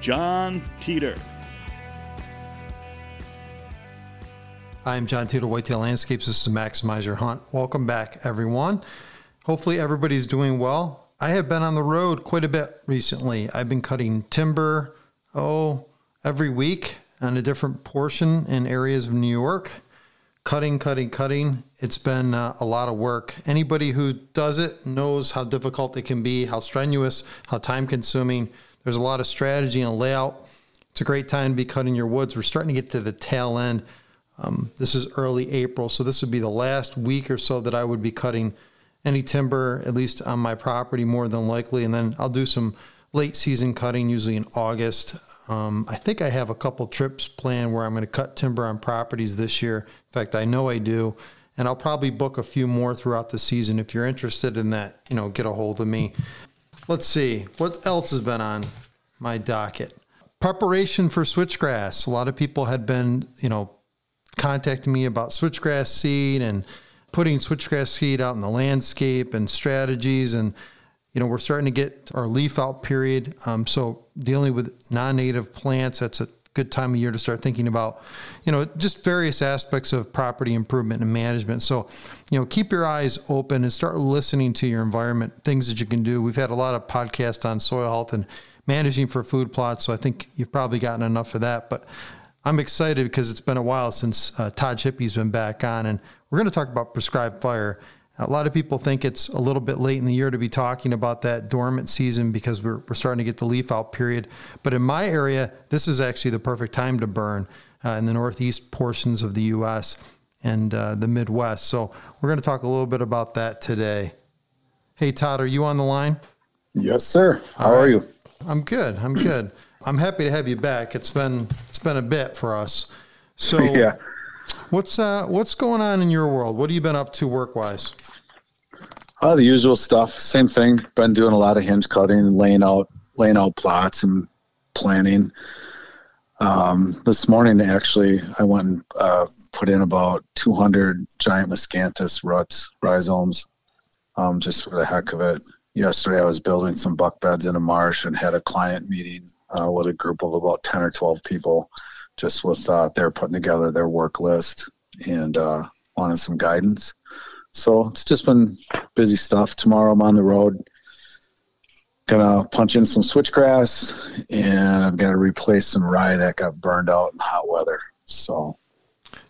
Jon Teater. I'm Jon Teater, Whitetail Landscapes. This is Maximize Your Hunt. Welcome back, everyone. Hopefully, everybody's doing well. I have been on the road quite a bit recently. I've been cutting timber, oh, every week on a different portion in areas of New York. Cutting, cutting, cutting. It's been uh, a lot of work. Anybody who does it knows how difficult it can be, how strenuous, how time consuming. There's a lot of strategy and layout. It's a great time to be cutting your woods. We're starting to get to the tail end. Um, this is early April, so this would be the last week or so that I would be cutting any timber, at least on my property, more than likely. And then I'll do some late season cutting, usually in August. Um, I think I have a couple trips planned where I'm going to cut timber on properties this year. In fact, I know I do. And I'll probably book a few more throughout the season. If you're interested in that, you know, get a hold of me. Let's see what else has been on my docket. Preparation for switchgrass. A lot of people had been, you know, contacting me about switchgrass seed and putting switchgrass seed out in the landscape and strategies. And, you know, we're starting to get our leaf out period. Um, so dealing with non-native plants, that's a good time of year to start thinking about, you know, just various aspects of property improvement and management. So, you know, keep your eyes open and start listening to your environment, things that you can do. We've had a lot of podcasts on soil health and managing for food plots. So I think you've probably gotten enough of that. But I'm excited because it's been a while since uh, Todd Shippee's been back on, and we're going to talk about prescribed fire. A lot of people think it's a little bit late in the year to be talking about that dormant season because we're, we're starting to get the leaf out period. But in my area, this is actually the perfect time to burn uh, in the northeast portions of the U.S. and uh, the Midwest. So we're going to talk a little bit about that today. Hey, Todd, are you on the line? Yes, sir. How right. are you? I'm good. I'm good. I'm happy to have you back. It's been it's been a bit for us. So yeah. What's uh what's going on in your world? What have you been up to work wise? Uh, the usual stuff. Same thing. Been doing a lot of hinge cutting and laying out laying out plots and planning. Um, this morning, actually, I went and uh, put in about 200 giant miscanthus ruts, rhizomes, um, just for the heck of it. Yesterday, I was building some buck beds in a marsh and had a client meeting uh, with a group of about 10 or 12 people, just with uh, they're putting together their work list and uh, wanted some guidance. So it's just been busy stuff. Tomorrow, I'm on the road gonna punch in some switchgrass and I've got to replace some rye that got burned out in hot weather. So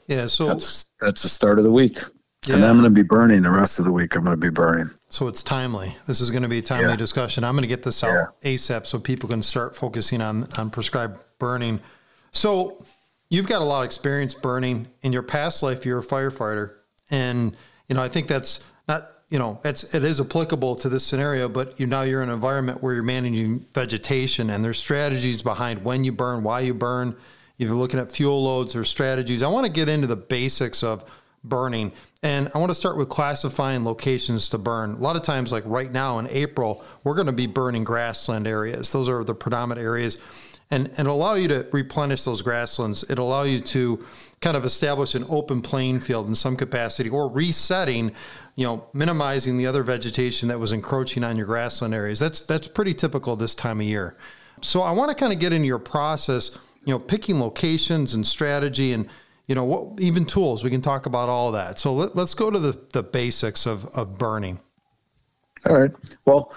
yeah, so that's that's the start of the week. Yeah. And I'm going to be burning the rest of the week. I'm going to be burning. So it's timely. This is going to be a timely yeah. discussion. I'm going to get this out yeah. ASAP so people can start focusing on on prescribed burning. So you've got a lot of experience burning. In your past life, you're a firefighter, and you know I think that's not you know, it's it is applicable to this scenario, but you now you're in an environment where you're managing vegetation and there's strategies behind when you burn, why you burn. If you're looking at fuel loads or strategies, I want to get into the basics of burning. And I want to start with classifying locations to burn. A lot of times, like right now in April, we're going to be burning grassland areas. Those are the predominant areas. And, and allow you to replenish those grasslands. It'll allow you to kind of establish an open playing field in some capacity or resetting you know, minimizing the other vegetation that was encroaching on your grassland areas. That's that's pretty typical this time of year. So I want to kind of get into your process, you know, picking locations and strategy and you know what even tools. We can talk about all that. So let, us go to the the basics of of burning. All right. Well,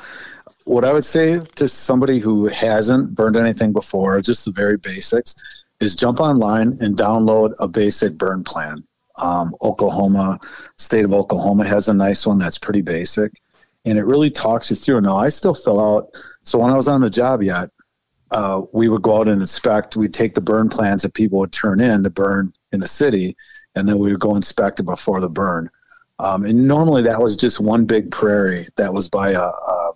what I would say to somebody who hasn't burned anything before, just the very basics, is jump online and download a basic burn plan. Um, Oklahoma, state of Oklahoma has a nice one that's pretty basic, and it really talks you through. Now I still fill out. So when I was on the job yet, uh, we would go out and inspect. We'd take the burn plans that people would turn in to burn in the city, and then we would go inspect it before the burn. Um, and normally that was just one big prairie that was by a, a,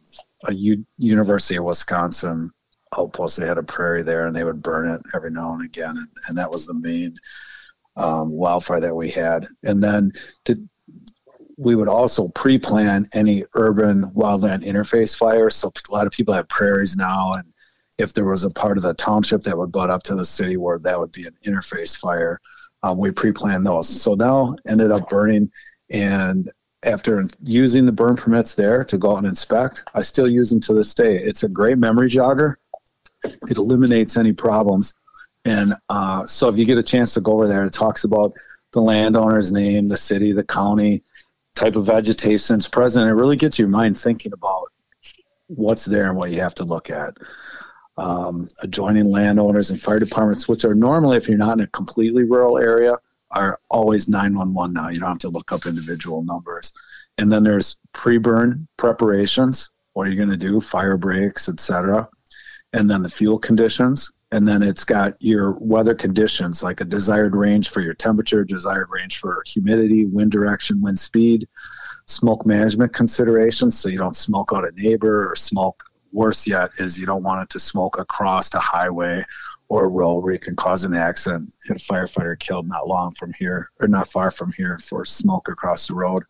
a U- University of Wisconsin outpost. They had a prairie there, and they would burn it every now and again, and, and that was the main um, wildfire that we had. And then to, we would also pre-plan any urban wildland interface fires. So a lot of people have prairies now, and if there was a part of the township that would butt up to the city where that would be an interface fire, um, we pre-planned those. So now ended up burning, and after using the burn permits there to go out and inspect, I still use them to this day. It's a great memory jogger. It eliminates any problems and uh, so if you get a chance to go over there, it talks about the landowner's name, the city, the county, type of vegetation it's present. It really gets your mind thinking about what's there and what you have to look at. Um, adjoining landowners and fire departments, which are normally, if you're not in a completely rural area, are always 911 now. You don't have to look up individual numbers. And then there's pre-burn preparations. What are you going to do? Fire breaks, etc. And then the fuel conditions and then it's got your weather conditions like a desired range for your temperature desired range for humidity wind direction wind speed smoke management considerations so you don't smoke out a neighbor or smoke worse yet is you don't want it to smoke across a highway or a road where you can cause an accident hit a firefighter killed not long from here or not far from here for smoke across the road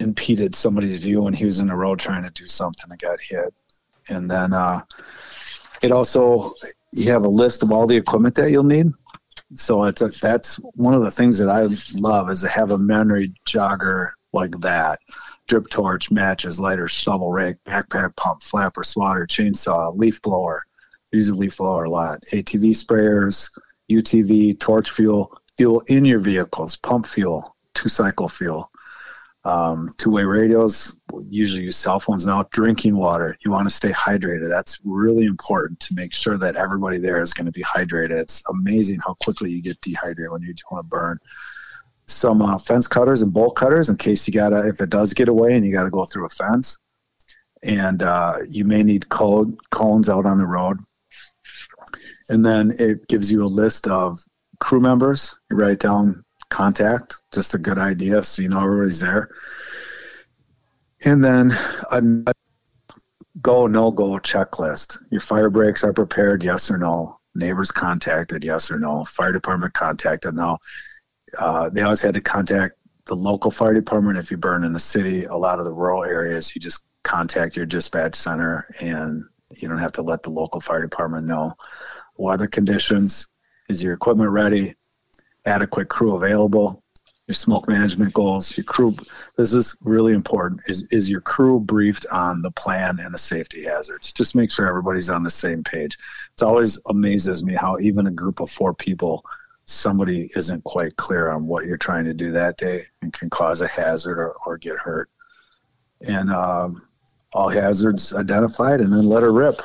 impeded somebody's view when he was in the road trying to do something and got hit. And then uh, it also you have a list of all the equipment that you'll need. So it's a, that's one of the things that I love is to have a memory jogger like that. Drip torch, matches, lighter, shovel rake, backpack pump, flapper, swatter, chainsaw, leaf blower. I Use a leaf blower a lot. ATV sprayers, UTV, torch fuel, fuel in your vehicles, pump fuel, two cycle fuel, um, two-way radios usually use cell phones. Now drinking water you want to stay hydrated. That's really important to make sure that everybody there is going to be hydrated. It's amazing how quickly you get dehydrated when you want to burn some uh, fence cutters and bolt cutters in case you gotta if it does get away and you gotta go through a fence. And uh, you may need code cones out on the road. And then it gives you a list of crew members. You write down contact. Just a good idea, so you know everybody's there. And then a go no go checklist. Your fire breaks are prepared, yes or no. Neighbors contacted, yes or no. Fire department contacted, no. Uh, they always had to contact the local fire department. If you burn in the city, a lot of the rural areas, you just contact your dispatch center and you don't have to let the local fire department know. Weather conditions, is your equipment ready? Adequate crew available? Your smoke management goals, your crew. This is really important. Is is your crew briefed on the plan and the safety hazards? Just make sure everybody's on the same page. It always amazes me how even a group of four people somebody isn't quite clear on what you're trying to do that day and can cause a hazard or, or get hurt. And um, all hazards identified and then let her rip.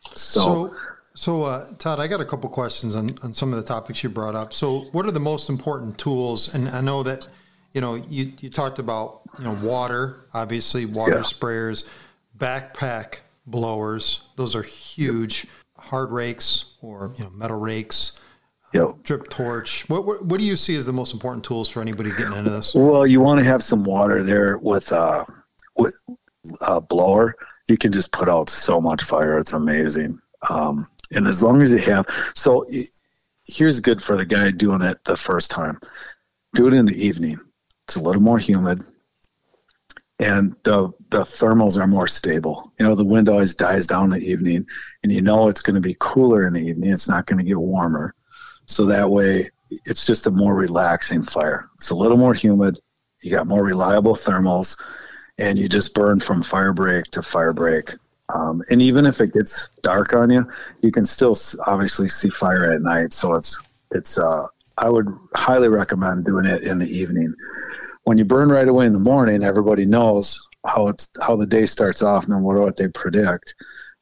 So, so, so uh, Todd, I got a couple questions on, on some of the topics you brought up. So, what are the most important tools? And I know that, you know, you, you talked about, you know, water, obviously, water yeah. sprayers, backpack blowers. Those are huge. Hard rakes or, you know, metal rakes. Yep. Drip torch. What, what, what do you see as the most important tools for anybody getting into this? Well, you want to have some water there with uh, with uh, blower, you can just put out so much fire. It's amazing. Um, and as long as you have, so here's good for the guy doing it the first time. Do it in the evening. It's a little more humid, and the the thermals are more stable. You know, the wind always dies down in the evening, and you know it's going to be cooler in the evening. It's not going to get warmer, so that way it's just a more relaxing fire. It's a little more humid. You got more reliable thermals and you just burn from fire break to fire break. Um, and even if it gets dark on you, you can still obviously see fire at night. So it's it's uh, I would highly recommend doing it in the evening. When you burn right away in the morning, everybody knows how it's how the day starts off and what what they predict.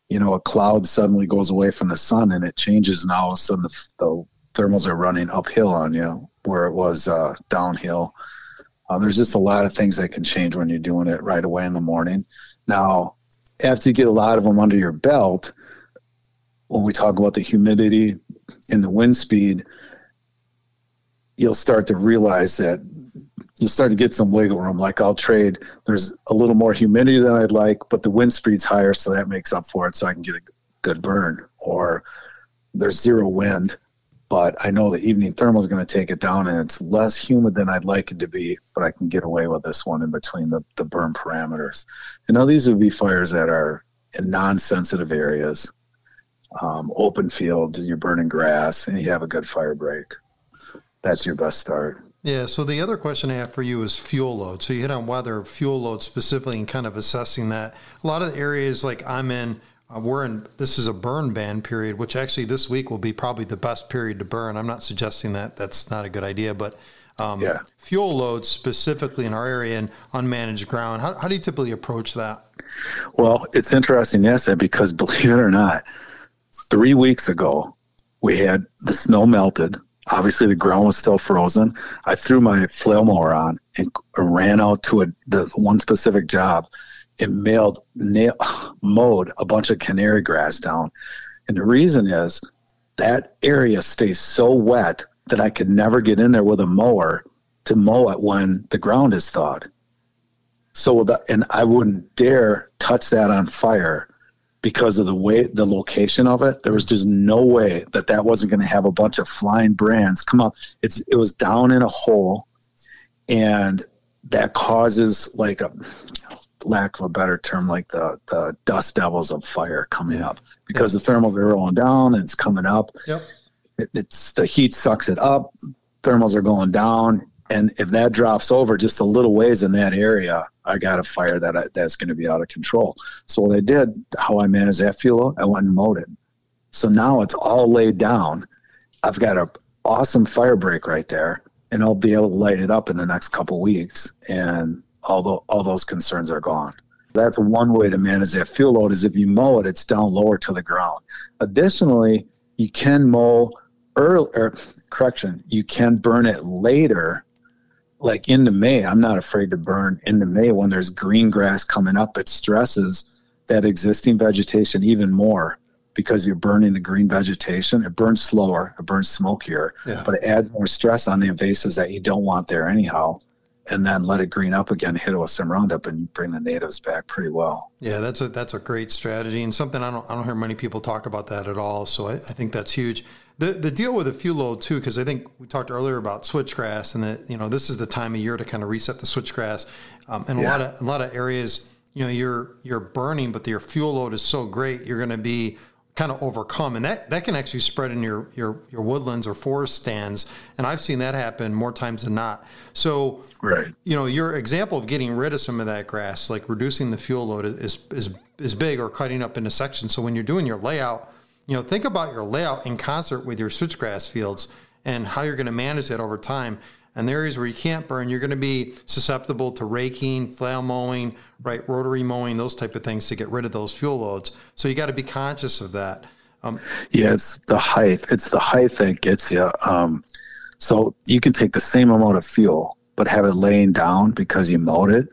You know, a cloud suddenly goes away from the sun and it changes, and all of a sudden the, the thermals are running uphill on you where it was uh, downhill. Uh, there's just a lot of things that can change when you're doing it right away in the morning. Now, after you get a lot of them under your belt, when we talk about the humidity and the wind speed, you'll start to realize that you'll start to get some wiggle room. Like I'll trade, there's a little more humidity than I'd like, but the wind speed's higher, so that makes up for it, so I can get a good burn. Or there's zero wind, but I know the evening thermal is going to take it down and it's less humid than I'd like it to be, but I can get away with this one in between the, the burn parameters. And now these would be fires that are in non-sensitive areas, um, open fields, you're burning grass and you have a good fire break. That's your best start. Yeah. So the other question I have for you is fuel load. So you hit on weather, fuel load specifically, and kind of assessing that. A lot of the areas like I'm in, uh, we're in this is a burn ban period, which actually this week will be probably the best period to burn. I'm not suggesting that that's not a good idea, but um, yeah. fuel loads specifically in our area and unmanaged ground. How, how do you typically approach that? Well, it's interesting, yes, because believe it or not, three weeks ago we had the snow melted. Obviously, the ground was still frozen. I threw my flail mower on and ran out to a, the one specific job and mailed, nail, mowed a bunch of canary grass down. And the reason is that area stays so wet that I could never get in there with a mower to mow it when the ground is thawed. So, the, and I wouldn't dare touch that on fire because of the way the location of it. There was just no way that that wasn't going to have a bunch of flying brands come up. It's it was down in a hole, and that causes like a lack of a better term, like the the dust devils of fire coming up because yeah. the thermals are rolling down and it's coming up. Yep. It, it's the heat sucks it up. Thermals are going down, and if that drops over just a little ways in that area, I got a fire that I, that's going to be out of control. So what I did, how I managed that fuel, I went and mowed it. So now it's all laid down. I've got a awesome fire break right there, and I'll be able to light it up in the next couple weeks. And all, the, all those concerns are gone. That's one way to manage that fuel load is if you mow it, it's down lower to the ground. Additionally, you can mow early, or er, correction, you can burn it later, like into May. I'm not afraid to burn into May when there's green grass coming up. It stresses that existing vegetation even more because you're burning the green vegetation. It burns slower, it burns smokier, yeah. but it adds more stress on the invasives that you don't want there anyhow and then let it green up again, hit it with some Roundup, and you bring the natives back pretty well. Yeah, that's a that's a great strategy and something I don't I don't hear many people talk about that at all. So I, I think that's huge. The the deal with the fuel load too, because I think we talked earlier about switchgrass and that you know this is the time of year to kind of reset the switchgrass. Um, and yeah. a lot of a lot of areas, you know, you're you're burning, but your fuel load is so great, you're going to be kind of overcome, and that that can actually spread in your your your woodlands or forest stands. And I've seen that happen more times than not. So, right, you know, your example of getting rid of some of that grass, like reducing the fuel load, is is is big, or cutting up into sections. So when you're doing your layout, you know, think about your layout in concert with your switchgrass fields and how you're going to manage that over time. And the areas where you can't burn, you're going to be susceptible to raking, flail mowing, right, rotary mowing, those type of things to get rid of those fuel loads. So you got to be conscious of that. Um, yeah, it's the height. It's the height that gets you. Um, so you can take the same amount of fuel, but have it laying down because you mowed it,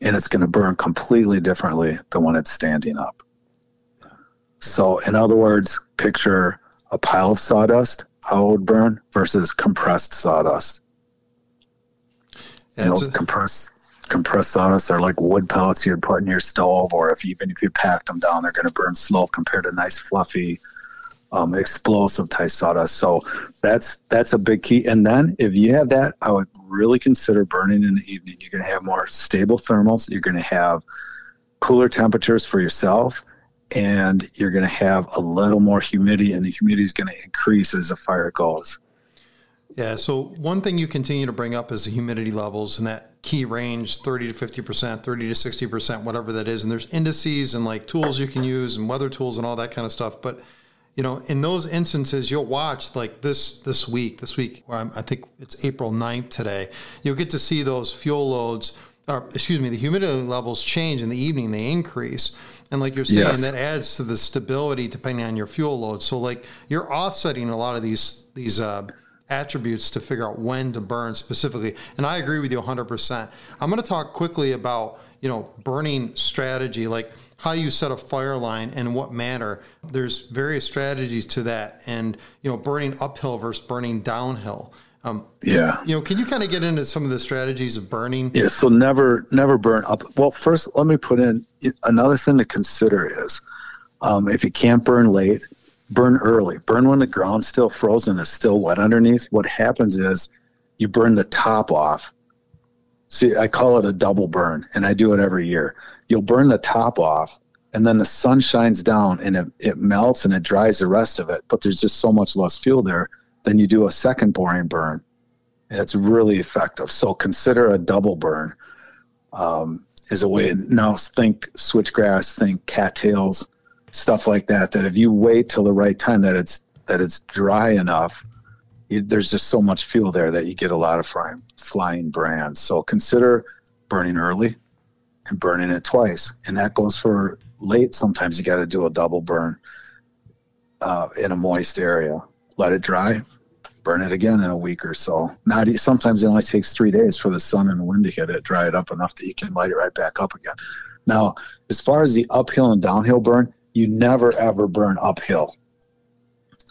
and it's going to burn completely differently than when it's standing up. So, in other words, picture a pile of sawdust, how it would burn, versus compressed sawdust. Yeah, you know, a- compressed compressed sawdust are like wood pellets you'd put in your stove, or if even if you packed them down, they're going to burn slow compared to nice fluffy, um, explosive type sawdust. So that's that's a big key. And then if you have that, I would really consider burning in the evening. You're going to have more stable thermals. You're going to have cooler temperatures for yourself, and you're going to have a little more humidity, and the humidity is going to increase as the fire goes. Yeah. So one thing you continue to bring up is the humidity levels and that key range 30 to 50%, 30 to 60%, whatever that is. And there's indices and like tools you can use and weather tools and all that kind of stuff. But, you know, in those instances, you'll watch like this this week, this week, I think it's April 9th today, you'll get to see those fuel loads, or excuse me, the humidity levels change in the evening, they increase. And like you're saying, yes. that adds to the stability depending on your fuel load. So like you're offsetting a lot of these these uh, attributes to figure out when to burn specifically. And I agree with you 100%. I'm going to talk quickly about, you know, burning strategy, like how you set a fire line and what manner. There's various strategies to that and, you know, burning uphill versus burning downhill. Um, yeah. You know, can you kind of get into some of the strategies of burning? Yeah. So never, never burn up. Well, first, let me put in another thing to consider is um, if you can't burn late, burn early. Burn when the ground's still frozen, it's still wet underneath. What happens is you burn the top off. See, I call it a double burn, and I do it every year. You'll burn the top off, and then the sun shines down and it, it melts and it dries the rest of it. But there's just so much less fuel there. Then you do a second boring burn, and it's really effective. So consider a double burn um, as a way. Now think switchgrass, think cattails stuff like that that if you wait till the right time that it's that it's dry enough you, there's just so much fuel there that you get a lot of flying, flying brands. So consider burning early and burning it twice. And that goes for late sometimes you got to do a double burn uh, in a moist area. Let it dry burn it again in a week or so. Not sometimes it only takes three days for the sun and the wind to hit it dry it up enough that you can light it right back up again. Now as far as the uphill and downhill burn you never ever burn uphill,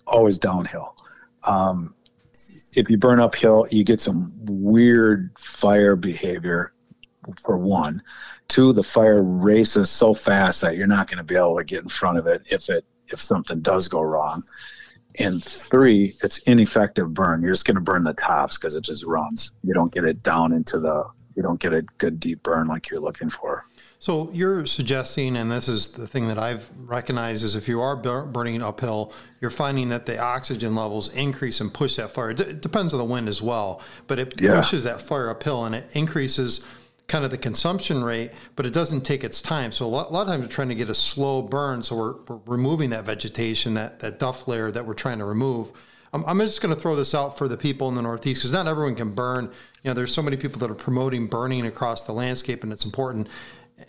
always downhill. Um, if you burn uphill, you get some weird fire behavior, for one. Two, the fire races so fast that you're not going to be able to get in front of it if it if something does go wrong. And three, it's ineffective burn. You're just going to burn the tops because it just runs. You don't get it down into the. You don't get a good deep burn like you're looking for. So you're suggesting, and this is the thing that I've recognized, is if you are burning uphill, you're finding that the oxygen levels increase and push that fire. It depends on the wind as well, but it yeah. pushes that fire uphill and it increases kind of the consumption rate, but it doesn't take its time. So a lot, a lot of times we're trying to get a slow burn, so we're, we're removing that vegetation, that that duff layer that we're trying to remove. I'm, I'm just going to throw this out for the people in the Northeast because not everyone can burn. You know, there's so many people that are promoting burning across the landscape, and it's important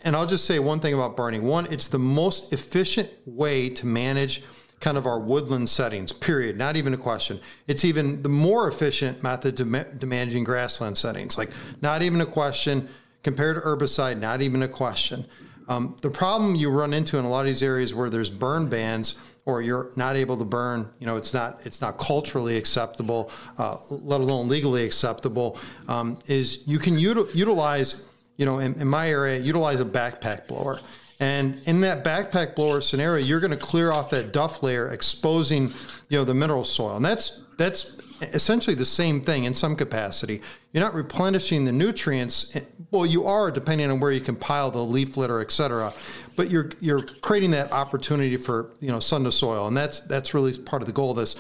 and I'll just say one thing about burning. One, it's the most efficient way to manage kind of our woodland settings, period. Not even a question. It's even the more efficient method to, ma- to managing grassland settings. Like, not even a question. Compared to herbicide, not even a question. Um, the problem you run into in a lot of these areas where there's burn bans or you're not able to burn, you know, it's not it's not culturally acceptable, uh, let alone legally acceptable, um, is you can util- utilize, you know, in, in my area, utilize a backpack blower. And in that backpack blower scenario, you're going to clear off that duff layer, exposing, you know, the mineral soil. And that's that's essentially the same thing in some capacity. You're not replenishing the nutrients. Well, you are depending on where you can pile the leaf litter, et cetera. But you're you're creating that opportunity for you know sun to soil, and that's that's really part of the goal of this.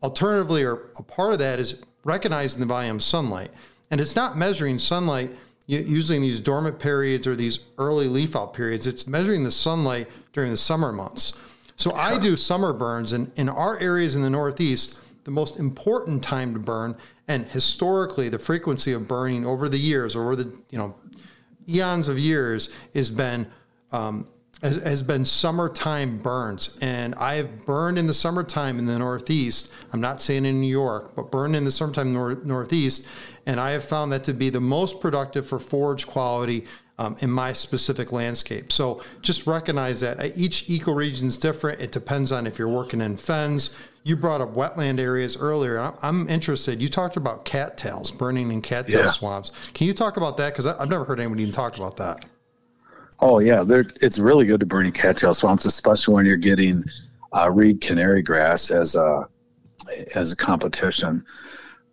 Alternatively, or a part of that is recognizing the volume of sunlight, and it's not measuring sunlight using these dormant periods or these early leaf out periods. It's measuring the sunlight during the summer months. So I do summer burns, and in our areas in the Northeast, the most important time to burn, and historically the frequency of burning over the years, over the you know eons of years, has been um, has, has been summertime burns. And I've burned in the summertime in the Northeast. I'm not saying in New York, but burned in the summertime nor- Northeast. And I have found that to be the most productive for forage quality um, in my specific landscape. So just recognize that uh, each ecoregion is different. It depends on if you're working in fens. You brought up wetland areas earlier. I'm interested. You talked about cattails, burning in cattail yeah. swamps. Can you talk about that? Because I've never heard anybody even talk about that. Oh yeah, it's really good to burn in cattail swamps, especially when you're getting uh, reed canary grass as a as a competition.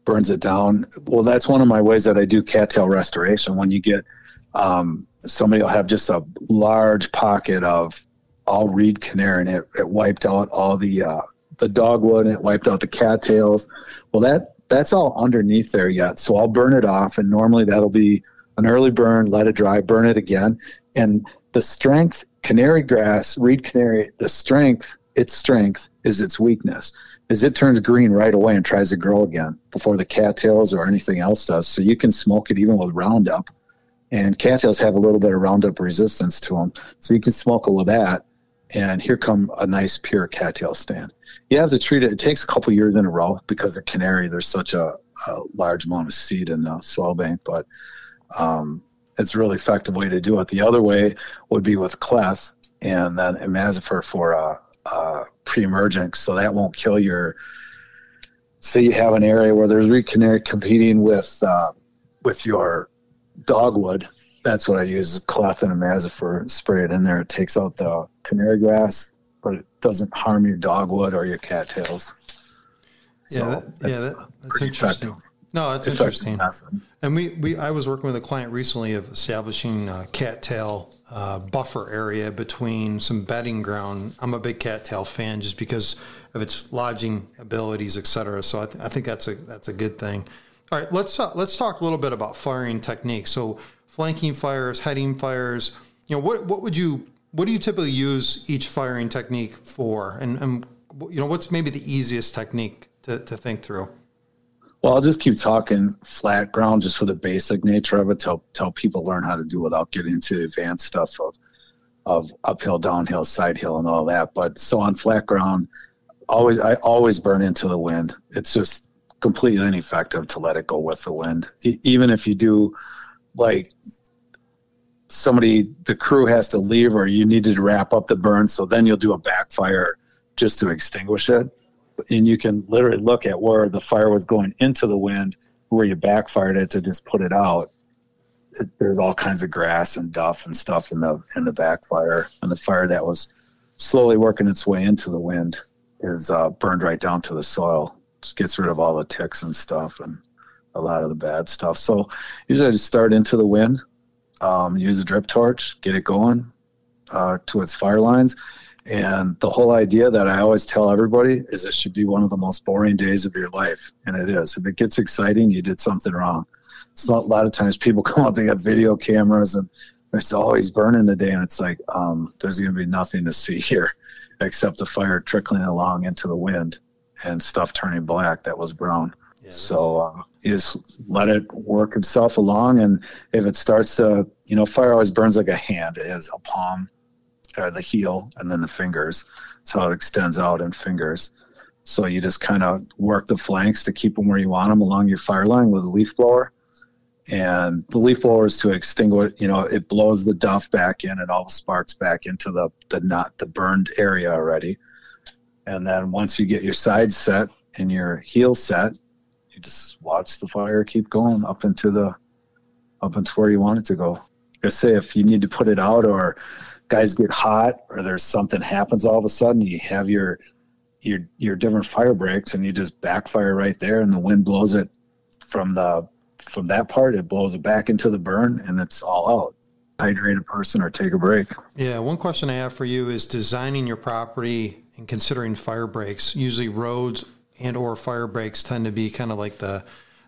Burns it down. Well, that's one of my ways that I do cattail restoration. When you get um, somebody will have just a large pocket of all reed canary, and it, it wiped out all the uh, the dogwood, and it wiped out the cattails. Well, that that's all underneath there yet. So I'll burn it off, and normally that'll be an early burn, let it dry, burn it again, and the strength, canary grass, reed canary, the strength, its strength is its weakness, is it turns green right away and tries to grow again before the cattails or anything else does. So you can smoke it even with Roundup. And cattails have a little bit of Roundup resistance to them. So you can smoke it with that. And here come a nice pure cattail stand. You have to treat it. It takes a couple years in a row because the canary, there's such a, a large amount of seed in the soil bank. But um, it's a really effective way to do it. The other way would be with cleth and then imazapyr for uh, uh, pre-emergent, so that won't kill your. Say you have an area where there's reed canary competing with uh, with your dogwood. That's what I use: cloth and imazapyr. Spray it in there. It takes out the canary grass, but it doesn't harm your dogwood or your cattails. Yeah, so that, yeah, that, that's interesting. Effective. No, that's interesting. And we, we, I was working with a client recently of establishing a cattail uh, buffer area between some bedding ground. I'm a big cattail fan just because of its lodging abilities, et cetera. So I, th- I think that's a that's a good thing. All right, let's uh, let's talk a little bit about firing techniques. So flanking fires, heading fires. You know, what what would you what do you typically use each firing technique for? And, and you know, what's maybe the easiest technique to, to think through? Well, I'll just keep talking flat ground just for the basic nature of it till till people learn how to do without getting into the advanced stuff of of uphill, downhill, side hill, and all that. But so on flat ground, always I always burn into the wind. It's just completely ineffective to let it go with the wind. E- even if you do like somebody the crew has to leave or you needed to wrap up the burn so then you'll do a backfire just to extinguish it and you can literally look at where the fire was going into the wind, where you backfired it to just put it out. It, there's all kinds of grass and duff and stuff in the in the backfire, and the fire that was slowly working its way into the wind is uh, burned right down to the soil. Just gets rid of all the ticks and stuff and a lot of the bad stuff. So usually I just start into the wind, um, use a drip torch, get it going uh, to its fire lines, and the whole idea that I always tell everybody is it should be one of the most boring days of your life. And it is. If it gets exciting, you did something wrong. It's not, a lot of times people come out, they got video cameras and they're always burning today. And it's like, um, there's going to be nothing to see here except the fire trickling along into the wind and stuff turning black that was brown. Yeah, so uh, you just let it work itself along. And if it starts to, you know, fire always burns like a hand. It has a palm the heel and then the fingers. That's how it extends out in fingers. So you just kind of work the flanks to keep them where you want them along your fire line with a leaf blower. And the leaf blower is to extinguish, you know, it blows the duff back in and all the sparks back into the, the not the burned area already. And then once you get your sides set and your heel set, you just watch the fire keep going up into the up into where you want it to go. I say if you need to put it out or guys get hot or there's something happens all of a sudden, you have your your your different fire breaks and you just backfire right there and the wind blows it from the from that part. It blows it back into the burn and it's all out. Hydrate a person or take a break. Yeah one question i have for you is designing your property and considering fire breaks. Usually roads and or fire breaks tend to be kind of like the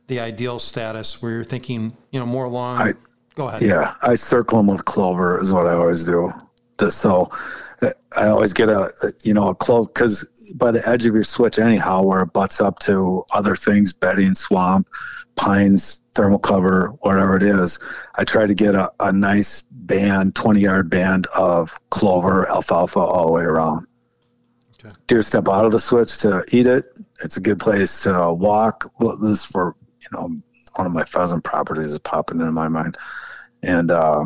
the ideal status. Where you're thinking you know more along. I, go ahead. Yeah i circle them with clover is what i always do so I always get a, you know, a clove because by the edge of your switch, anyhow, where it butts up to other things, bedding, swamp, pines, thermal cover, whatever it is, I try to get a, a nice band, 20 yard band of clover, alfalfa all the way around. Okay. Deer step out of the switch to eat it. It's a good place to walk. Well, this is for, you know, one of my pheasant properties is popping into my mind. And uh,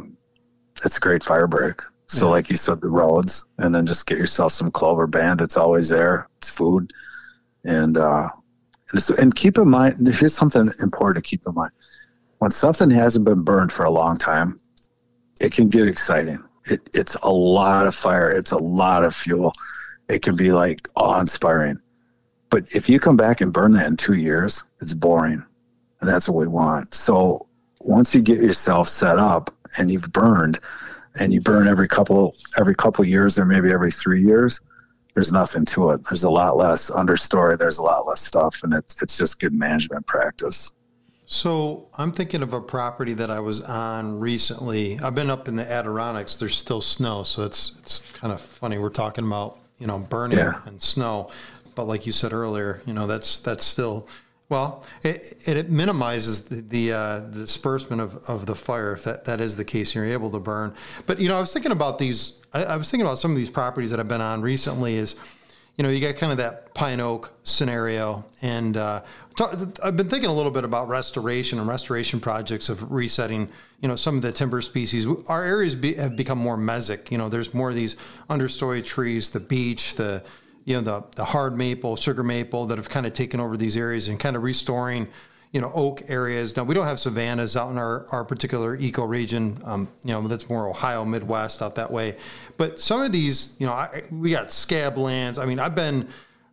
it's a great fire break. So, yeah. like you said, the roads, and then just get yourself some clover band. It's always there. It's food, and uh, and keep in mind. Here's something important to keep in mind: when something hasn't been burned for a long time, it can get exciting. It, it's a lot of fire. It's a lot of fuel. It can be like awe-inspiring. But if you come back and burn that in two years, it's boring, and that's what we want. So once you get yourself set up and you've burned and you burn every couple every couple years or maybe every three years, there's nothing to it. There's a lot less understory. There's a lot less stuff, and it's it's just good management practice. So I'm thinking of a property that I was on recently. I've been up in the Adirondacks. There's still snow, so it's it's kind of funny. We're talking about you know burning yeah. and snow, but like you said earlier, you know that's that's still well, it, it minimizes the the, uh, disbursement of, of the fire if that, that is the case. And you're able to burn. But you know, I was thinking about these. I, I, was thinking about some of these properties that I've been on recently. Is you know, you got kind of that pine oak scenario, and uh, talk, I've been thinking a little bit about restoration and restoration projects of resetting. You know, some of the timber species. Our areas be, have become more mesic. You know, there's more of these understory trees, the beech, the you know the the hard maple, sugar maple that have kind of taken over these areas and kind of restoring you know oak areas. Now we don't have savannas out in our, our particular eco region. Um, you know that's more Ohio Midwest out that way. But some of these, you know, I, we got scab lands. I mean, I've been.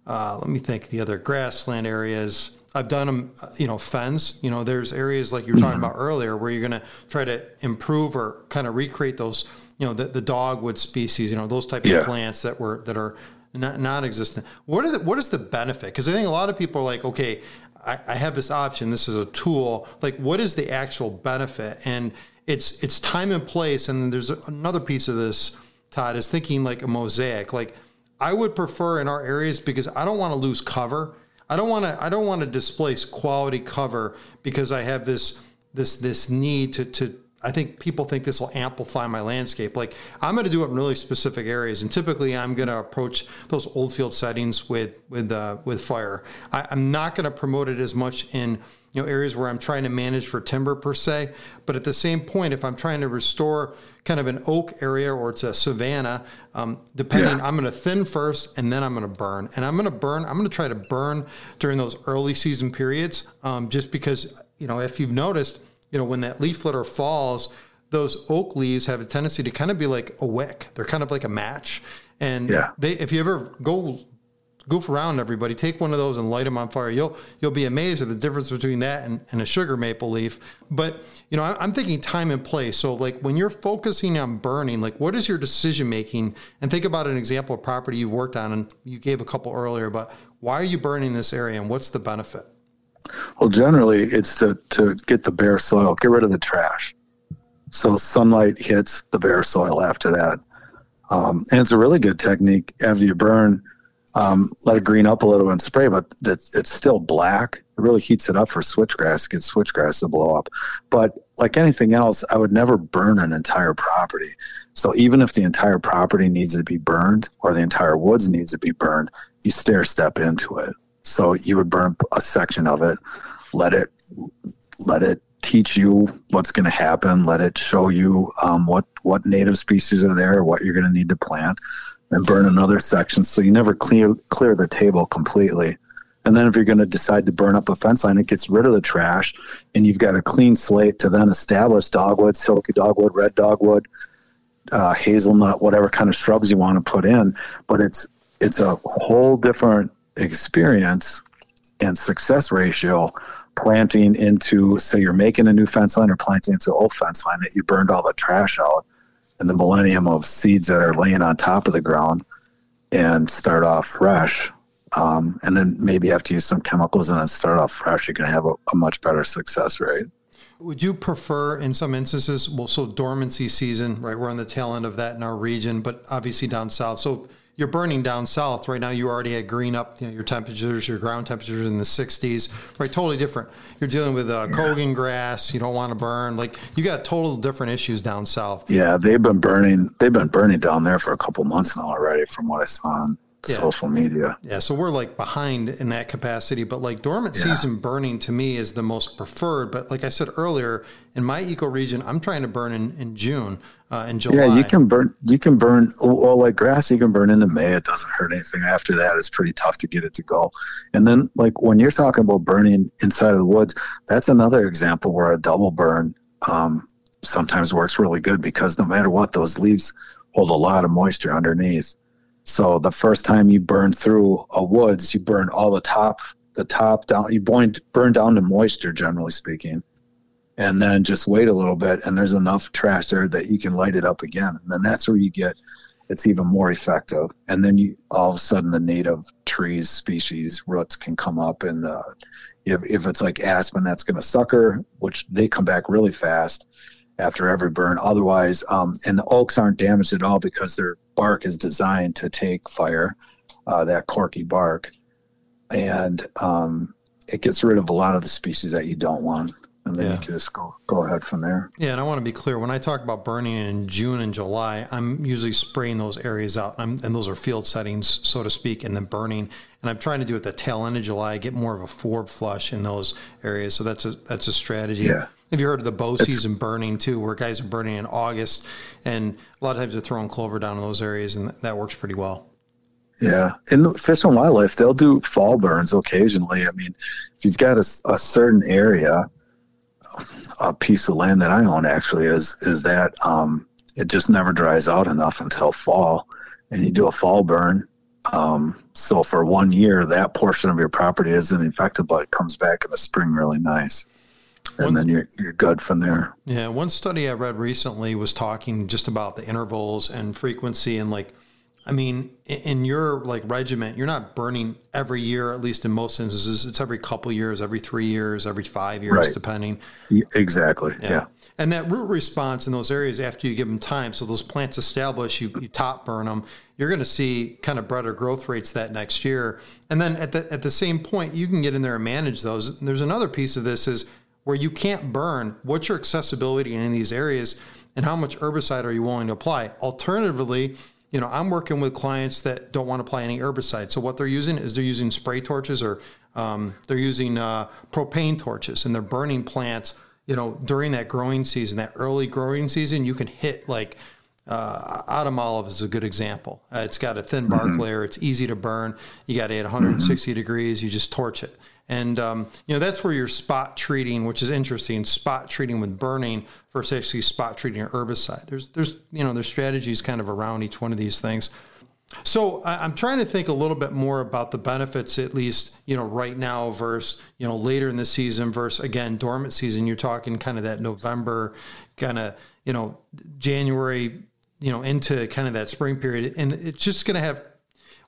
Uh, let me think. The other grassland areas. I've done them, you know, fence. You know, there's areas like you were talking about earlier where you're going to try to improve or kind of recreate those, you know, the, the dogwood species. You know, those type yeah. of plants that were that are not non-existent. What are the, what is the benefit? Because I think a lot of people are like, okay, I, I, have this option. This is a tool. Like, what is the actual benefit? And it's it's time and place. And there's another piece of this. Todd is thinking like a mosaic. Like, I would prefer in our areas because I don't want to lose cover. I don't want to. I don't want to displace quality cover because I have this this this need to to I think people think this will amplify my landscape. Like I'm going to do it in really specific areas, and typically I'm going to approach those old field settings with with uh, with fire. I, am not going to promote it as much in you know areas where I'm trying to manage for timber per se. But at the same point, if I'm trying to restore kind of an oak area or it's a savanna, um, depending, yeah. I'm going to thin first and then I'm going to burn. And I'm going to burn. I'm going to try to burn during those early season periods, um, just because you know if you've noticed you know, when that leaf litter falls, those oak leaves have a tendency to kind of be like a wick. They're kind of like a match. And yeah. they, if you ever go goof around everybody, take one of those and light them on fire. You'll you'll be amazed at the difference between that and, and a sugar maple leaf. But you know, I, I'm thinking time and place. So like when you're focusing on burning, like what is your decision making? And think about an example of property you've worked on, and you gave a couple earlier. But why are you burning this area, and what's the benefit? Well, generally, it's to, to get the bare soil, get rid of the trash. So sunlight hits the bare soil after that. Um, and it's a really good technique after you burn. Um, let it green up a little and spray, but it's, it's still black. It really heats it up for switchgrass, get switchgrass to blow up. But like anything else, I would never burn an entire property. So even if the entire property needs to be burned or the entire woods needs to be burned, you stair step into it. So you would burn a section of it, let it let it teach you what's going to happen. Let it show you um, what what native species are there, what you're going to need to plant, and burn another section. So you never clear clear the table completely. And then if you're going to decide to burn up a fence line, it gets rid of the trash, and you've got a clean slate to then establish dogwood, silky dogwood, red dogwood, uh, hazelnut, whatever kind of shrubs you want to put in. But it's it's a whole different experience and success ratio planting into say you're making a new fence line or planting into old fence line that you burned all the trash out and the millennium of seeds that are laying on top of the ground and start off fresh um, and then maybe have to use some chemicals and then start off fresh you're going to have a, a much better success rate would you prefer, in some instances, well, so dormancy season, right? We're on the tail end of that in our region, but obviously down south. So you're burning down south right now. You already had green up. You know, your temperatures, your ground temperatures in the 60s, right? Totally different. You're dealing with uh, cogon grass. You don't want to burn. Like you got total different issues down south. Yeah, they've been burning. They've been burning down there for a couple months now already, from what I saw on yeah. social media. Yeah, so we're like behind in that capacity, but like dormant yeah. season burning to me is the most preferred. But like I said earlier, in my ecoregion, I'm trying to burn in, in June uh, in July. Yeah, you can burn. You can burn. Well, like grass, you can burn into May. It doesn't hurt anything. After that, it's pretty tough to get it to go. And then, like when you're talking about burning inside of the woods, that's another example where a double burn um, sometimes works really good because no matter what, those leaves hold a lot of moisture underneath. So the first time you burn through a woods, you burn all the top, the top down. You burn burn down the moisture, generally speaking, and then just wait a little bit, and there's enough trash there that you can light it up again, and then that's where you get it's even more effective. And then you all of a sudden the native trees species roots can come up, and uh, if if it's like aspen, that's going to sucker, which they come back really fast after every burn. Otherwise, um, and the oaks aren't damaged at all because their bark is designed to take fire, uh, that corky bark, and um, it gets rid of a lot of the species that you don't want. And then yeah. you can just go go ahead from there. Yeah, and I want to be clear when I talk about burning in June and July, I'm usually spraying those areas out, and, and those are field settings, so to speak, and then burning. And I'm trying to do it at the tail end of July, get more of a forward flush in those areas. So that's a that's a strategy. Yeah. Have you heard of the bow season burning too, where guys are burning in August, and a lot of times they're throwing clover down in those areas, and that works pretty well. Yeah, in the Fish and Wildlife, they'll do fall burns occasionally. I mean, if you've got a, a certain area, a piece of land that I own actually is is that um, it just never dries out enough until fall, and you do a fall burn. Um, so for one year, that portion of your property isn't affected, but it comes back in the spring really nice and one, then you're you're good from there. Yeah, one study I read recently was talking just about the intervals and frequency and like I mean, in your like regiment, you're not burning every year, at least in most instances. It's every couple years, every three years, every five years, right. depending. Exactly. Yeah. yeah. And that root response in those areas after you give them time, so those plants establish, you, you top burn them, you're going to see kind of better growth rates that next year. And then at the at the same point, you can get in there and manage those. There's another piece of this is where you can't burn, what's your accessibility in these areas and how much herbicide are you willing to apply? Alternatively, you know, I'm working with clients that don't want to apply any herbicide. So what they're using is they're using spray torches or um, they're using uh, propane torches and they're burning plants. You know, during that growing season, that early growing season, you can hit like uh, autumn olive is a good example. Uh, it's got a thin bark mm-hmm. layer. It's easy to burn. You got it at 160 mm-hmm. degrees. You just torch it. And um, you know that's where you're spot treating, which is interesting. Spot treating with burning versus actually spot treating a herbicide. There's there's you know there's strategies kind of around each one of these things. So I'm trying to think a little bit more about the benefits, at least you know right now versus you know later in the season versus again dormant season. You're talking kind of that November, kind of you know January, you know into kind of that spring period, and it's just going to have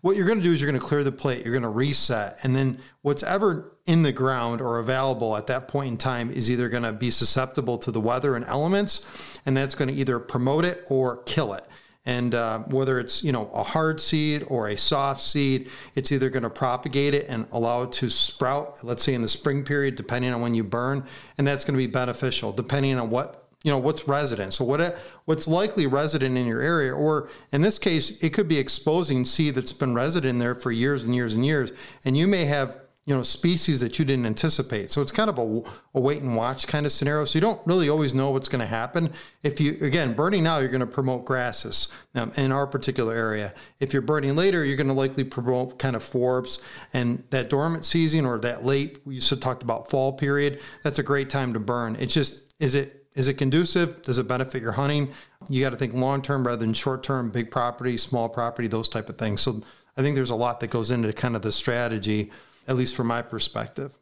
what you're going to do is you're going to clear the plate, you're going to reset, and then what's ever in the ground or available at that point in time is either going to be susceptible to the weather and elements, and that's going to either promote it or kill it. And uh, whether it's you know a hard seed or a soft seed, it's either going to propagate it and allow it to sprout. Let's say in the spring period, depending on when you burn, and that's going to be beneficial depending on what you know what's resident so what what's likely resident in your area or in this case it could be exposing seed that's been resident there for years and years and years and you may have you know species that you didn't anticipate. So it's kind of a, a wait and watch kind of scenario. So you don't really always know what's going to happen. If you again burning now, you're going to promote grasses um, in our particular area. If you're burning later, you're going to likely promote kind of forbs and that dormant season or that late. We used to talked about fall period. That's a great time to burn. It's just is it is it conducive? Does it benefit your hunting? You got to think long term rather than short term. Big property, small property, those type of things. So I think there's a lot that goes into kind of the strategy at least from my perspective.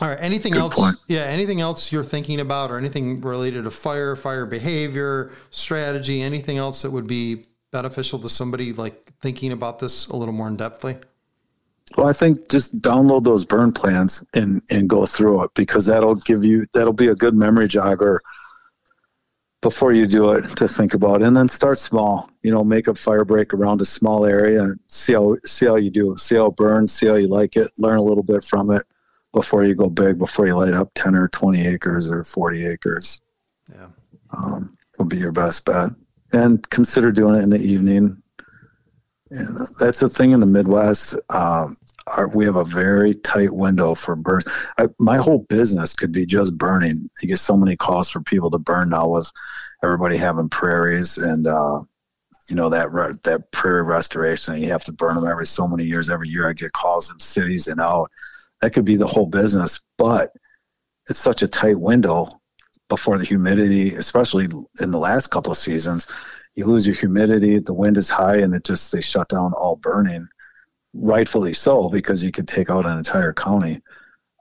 All right. Anything Good else? Point. Yeah. Anything else you're thinking about, or anything related to fire, fire behavior, strategy, anything else that would be beneficial to somebody like thinking about this a little more in depthly? Well, I think just download those burn plans and and go through it because that'll give you that'll be a good memory jogger before you do it to think about. And then start small. You know make a fire break around a small area and see how see how you do. See how it burns see how you like it. Learn a little bit from it before you go big before you light up 10 or 20 acres or 40 acres. Yeah. Um, will be your best bet. And consider doing it in the evening. And that's the thing in the midwest um, our, we have a very tight window for burns. I, my whole business could be just burning. You get so many calls for people to burn now with everybody having prairies and uh, you know that that prairie restoration. You have to burn them every so many years. Every year, I get calls in cities and out. That could be the whole business, but it's such a tight window before the humidity, especially in the last couple of seasons. You lose your humidity, the wind is high, and it just they shut down all burning rightfully so because you could take out an entire county.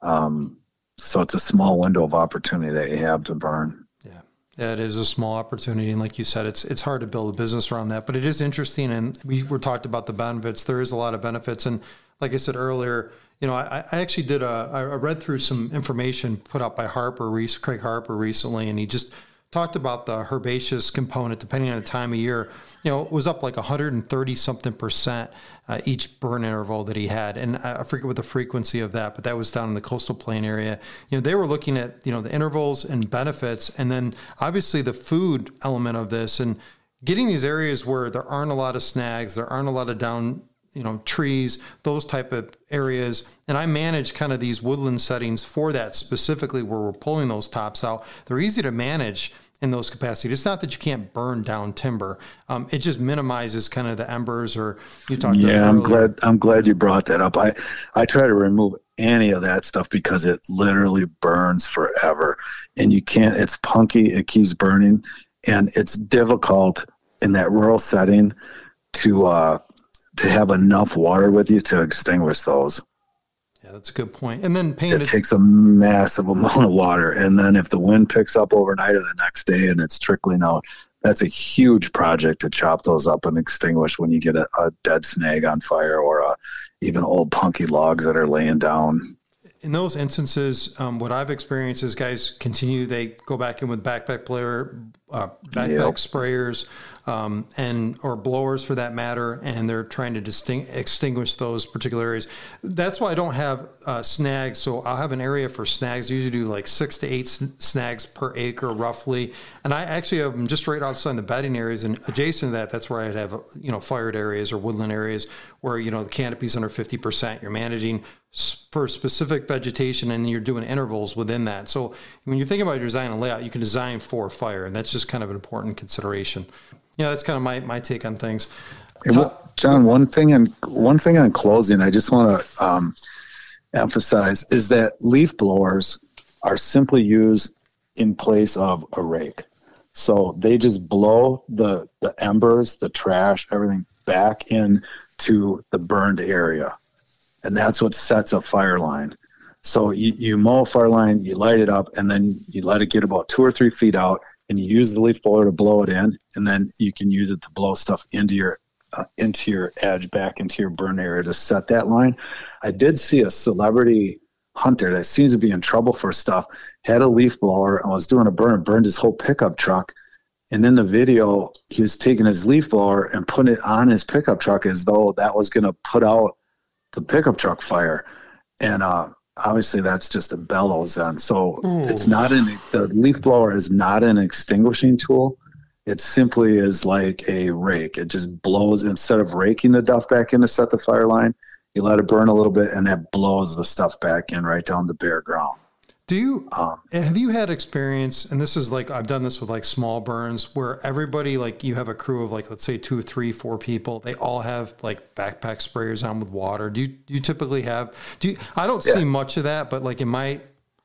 Um, so it's a small window of opportunity that you have to burn. Yeah, yeah, it is a small opportunity, and like you said, it's it's hard to build a business around that. But it is interesting, and we were talked about the benefits. There is a lot of benefits, and like I said earlier, you know, I, I actually did a I read through some information put out by Harper, Craig Harper recently, and he just talked about the herbaceous component, depending on the time of year, you know, it was up like 130 something percent uh, each burn interval that he had. And I forget what the frequency of that, but that was down in the coastal plain area. You know, they were looking at, you know, the intervals and benefits, and then obviously the food element of this and getting these areas where there aren't a lot of snags, there aren't a lot of down you know trees those type of areas. And i manage kind of these woodland settings for that specifically where we're pulling those tops out. They're easy to manage in those capacities. It's not that you can't burn down timber. Um, it just minimizes kind of the embers or you talked about yeah i'm glad i'm glad you brought that up. I i try to remove any of that stuff because it literally burns forever. And you can't it's punky it keeps burning. And it's difficult in that rural setting to uh to have enough water with you to extinguish those. Yeah, that's a good point. And then paint it takes a massive amount of water, and then if the wind picks up overnight or the next day and it's trickling out, that's a huge project to chop those up and extinguish when you get a, a dead snag on fire or a, uh, even old punky logs that are laying down in those instances, um, what I've experienced is guys continue. They go back in with backpack player, uh, backpack yep. sprayers, um, and or blowers for that matter, and they're trying to extinguish those particular areas. That's why I don't have uh, snags. So I'll have an area for snags. I usually do like six to eight snags per acre, roughly. And I actually have them just right outside the bedding areas, and adjacent to that, that's where I'd have you know fired areas or woodland areas where you know the canopy's under fifty percent. You're managing for specific vegetation and you're doing intervals within that. So when you think about your design and layout, you can design for fire, and that's just kind of an important consideration. Yeah, that's kind of my, my take on things. Jon, one thing and one thing on closing, I just want to um, emphasize is that leaf blowers are simply used in place of a rake. So they just blow the the embers, the trash, everything back in to the burned area and that's what sets a fire line. So you, you mow a fire line, you light it up, and then you let it get about two or three feet out, and you use the leaf blower to blow it in, and then you can use it to blow stuff into your uh, into your edge, back into your burn area to set that line. I did see a celebrity hunter that seems to be in trouble for stuff had a leaf blower and was doing a burn, burned his whole pickup truck. And in the video, he was taking his leaf blower and putting it on his pickup truck as though that was going to put out the pickup truck fire, and uh, obviously that's just a bellows. And so Ooh. it's not an the leaf blower is not an extinguishing tool. It simply is like a rake. It just blows instead of raking the duff back in to set the fire line. You let it burn a little bit, and that blows the stuff back in right down the bare ground. Do you Um, have you had experience? And this is like I've done this with like small burns where everybody like you have a crew of like let's say two, three, four people. They all have like backpack sprayers on with water. Do you do you typically have? Do you, I don't see much of that, but like in my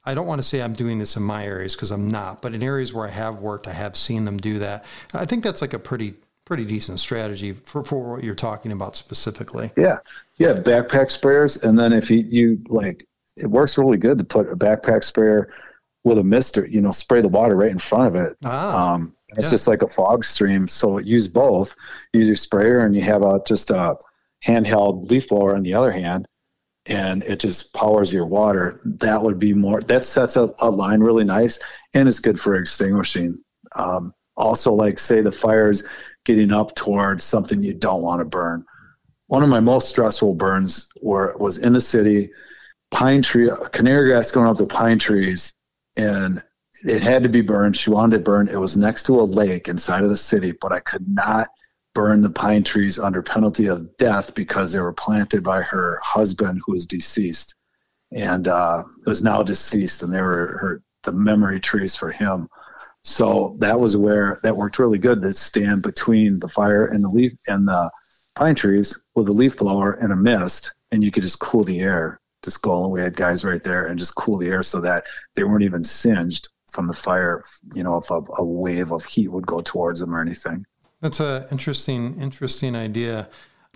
I don't want to say I'm doing this in my areas because I'm not, but in areas where I have worked, I have seen them do that. I think that's like a pretty pretty decent strategy for, for what you're talking about specifically. Yeah, yeah, backpack sprayers, and then if you you like, it works really good to put a backpack sprayer with a mister. You know, spray the water right in front of it. Ah, Um, it's yeah. just like a fog stream. So use both. Use your sprayer, and you have a just a handheld leaf blower on the other hand, and it just powers your water. That would be more. That sets a, a line really nice, and it's good for extinguishing. Um, also, like say the fire's getting up towards something you don't want to burn. One of my most stressful burns were was in the city, pine tree, canary grass going up the pine trees, and it had to be burned. She wanted it burned. It was next to a lake inside of the city, but I could not burn the pine trees under penalty of death because they were planted by her husband, who was deceased, and uh, was now deceased, and they were her the memory trees for him. So that was where that worked really good to stand between the fire and the leaf and the pine trees with a leaf blower and a mist, and you could just cool the air. Just go. and We had guys right there and just cool the air so that they weren't even singed from the fire. You know, if a, a wave of heat would go towards them or anything. That's a interesting, interesting idea.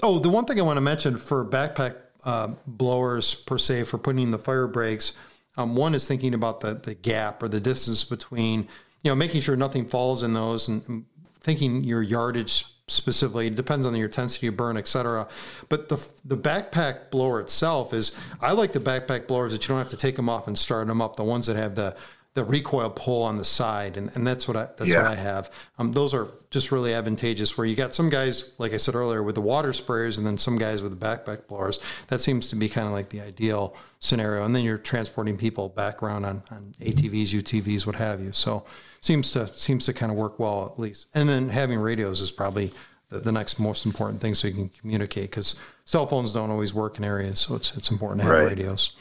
Oh, the one thing I want to mention for backpack uh, blowers per se for putting the fire breaks, um, one is thinking about the the gap or the distance between, you know, making sure nothing falls in those and thinking your yardage specifically. It depends on your intensity of burn, etc. But the the backpack blower itself is I like the backpack blowers that you don't have to take them off and start them up. The ones that have the the recoil pull on the side, and, and that's what I that's what I have. Um, those are just really advantageous. Where you got some guys, like I said earlier, with the water sprayers, and then some guys with the backpack blowers. That seems to be kind of like the ideal scenario. And then you're transporting people back around on, on ATVs, UTVs, what have you. So seems to seems to kind of work well at least. And then having radios is probably the, the next most important thing, so you can communicate because cell phones don't always work in areas, so it's it's important to have Right. radios.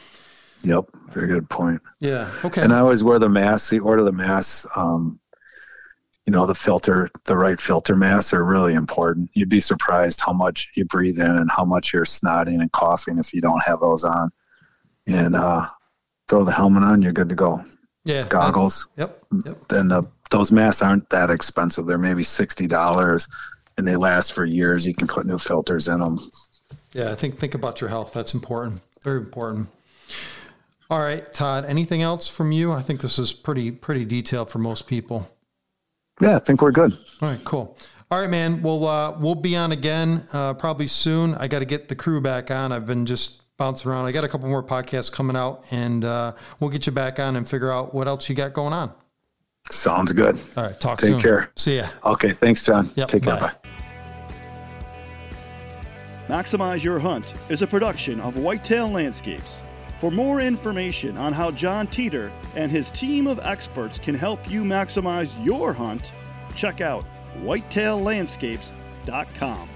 Yep, very good point. Yeah. Okay. And I always wear the mask. The order the masks. Um, you know, the filter, the right filter masks are really important. You'd be surprised how much you breathe in and how much you're snotting and coughing if you don't have those on. And uh, throw the helmet on, you're good to go. yeah. Goggles. Yep. Yep. Then the, those masks aren't that expensive. They're maybe sixty dollars, and they last for years. You can put new filters in them. Yeah, I think think about your health. That's important. Very important. All right, Todd. Anything else from you? I think this is pretty pretty detailed for most people. Yeah, I think we're good. All right, cool. All right, man. We'll uh, we'll be on again uh, probably soon. I got to get the crew back on. I've been just bouncing around. I got a couple more podcasts coming out, and uh, we'll get you back on and figure out what else you got going on. Sounds good. All right, talk Take soon. care. See ya. Okay, thanks, Jon. Yep, Take care. bye. Bye. Maximize Your Hunt is a production of Whitetail Landscapes. For more information on how Jon Teater and his team of experts can help you maximize your hunt, check out whitetaillandscapes.com.